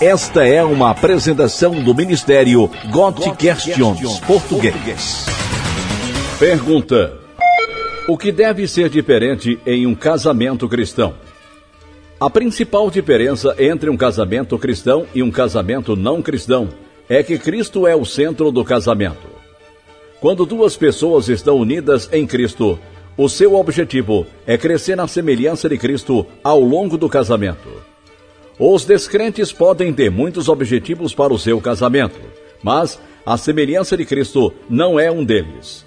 Esta é uma apresentação do Ministério God Questions Português. Pergunta: O que deve ser diferente em um casamento cristão? A principal diferença entre um casamento cristão e um casamento não cristão é que Cristo é o centro do casamento. Quando duas pessoas estão unidas em Cristo, o seu objetivo é crescer na semelhança de Cristo ao longo do casamento. Os descrentes podem ter muitos objetivos para o seu casamento, mas a semelhança de Cristo não é um deles.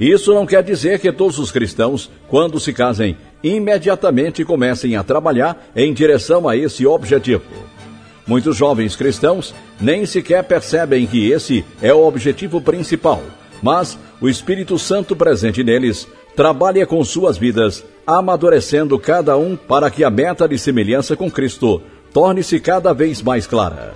Isso não quer dizer que todos os cristãos, quando se casem, imediatamente comecem a trabalhar em direção a esse objetivo. Muitos jovens cristãos nem sequer percebem que esse é o objetivo principal, mas o Espírito Santo presente neles trabalha com suas vidas, amadurecendo cada um para que a meta de semelhança com Cristo torne-se cada vez mais clara.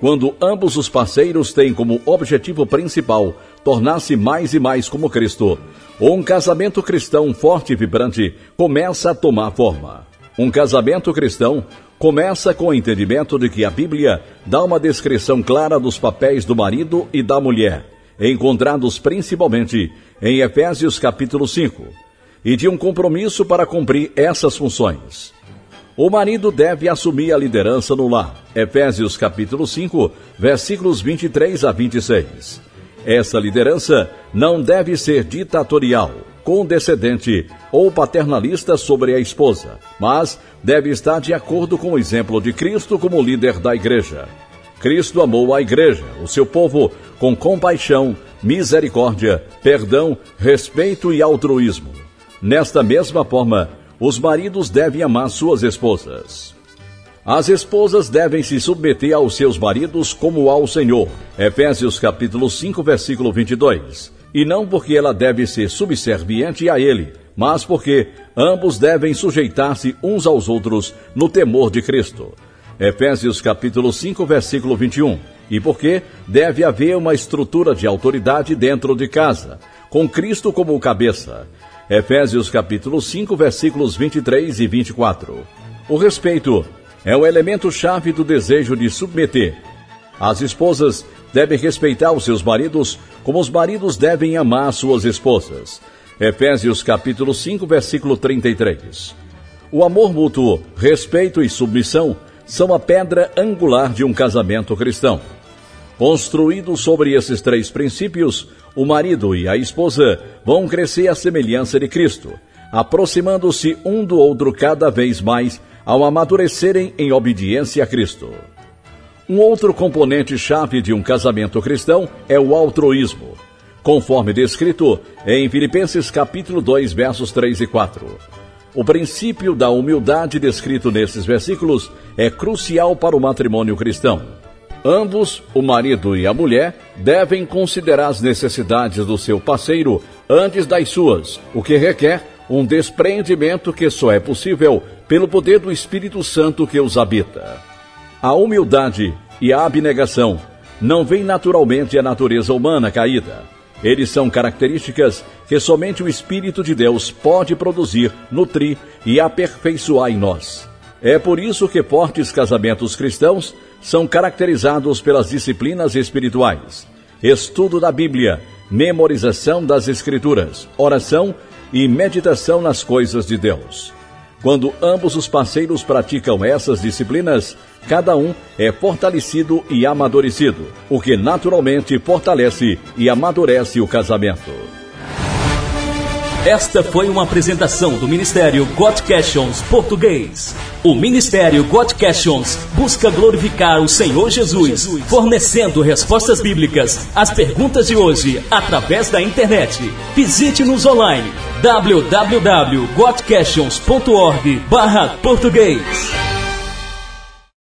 Quando ambos os parceiros têm como objetivo principal tornar-se mais e mais como Cristo, um casamento cristão forte e vibrante começa a tomar forma. Um casamento cristão começa com o entendimento de que a Bíblia dá uma descrição clara dos papéis do marido e da mulher, encontrados principalmente em Efésios capítulo 5, e de um compromisso para cumprir essas funções. O marido deve assumir a liderança no lar. Efésios capítulo 5, versículos 23 a 26. Essa liderança não deve ser ditatorial, condescendente ou paternalista sobre a esposa, mas deve estar de acordo com o exemplo de Cristo como líder da igreja. Cristo amou a igreja, o seu povo, com compaixão, misericórdia, perdão, respeito e altruísmo. Nesta mesma forma, os maridos devem amar suas esposas. As esposas devem se submeter aos seus maridos como ao Senhor. Efésios capítulo 5, versículo 22. E não porque ela deve ser subserviente a ele, mas porque ambos devem sujeitar-se uns aos outros no temor de Cristo. Efésios capítulo 5, versículo 21. E porque deve haver uma estrutura de autoridade dentro de casa, com Cristo como cabeça. Efésios capítulo 5, versículos 23 e 24. O respeito é o elemento chave do desejo de submeter. As esposas devem respeitar os seus maridos como os maridos devem amar suas esposas. Efésios capítulo 5, versículo 33. O amor mútuo, respeito e submissão são a pedra angular de um casamento cristão. Construído sobre esses três princípios, o marido e a esposa vão crescer à semelhança de Cristo, aproximando-se um do outro cada vez mais ao amadurecerem em obediência a Cristo. Um outro componente chave de um casamento cristão é o altruísmo, conforme descrito em Filipenses capítulo 2, versos 3 e 4. O princípio da humildade descrito nesses versículos é crucial para o matrimônio cristão. Ambos, o marido e a mulher, devem considerar as necessidades do seu parceiro antes das suas, o que requer um despreendimento que só é possível pelo poder do Espírito Santo que os habita. A humildade e a abnegação não vêm naturalmente da natureza humana caída. Eles são características que somente o Espírito de Deus pode produzir, nutrir e aperfeiçoar em nós. É por isso que fortes casamentos cristãos são caracterizados pelas disciplinas espirituais: estudo da Bíblia, memorização das Escrituras, oração e meditação nas coisas de Deus. Quando ambos os parceiros praticam essas disciplinas, cada um é fortalecido e amadurecido, o que naturalmente fortalece e amadurece o casamento. Esta foi uma apresentação do Ministério God Questions Português. O Ministério God Questions busca glorificar o Senhor Jesus, fornecendo respostas bíblicas às perguntas de hoje através da internet. Visite-nos online www.godquestions.org/português.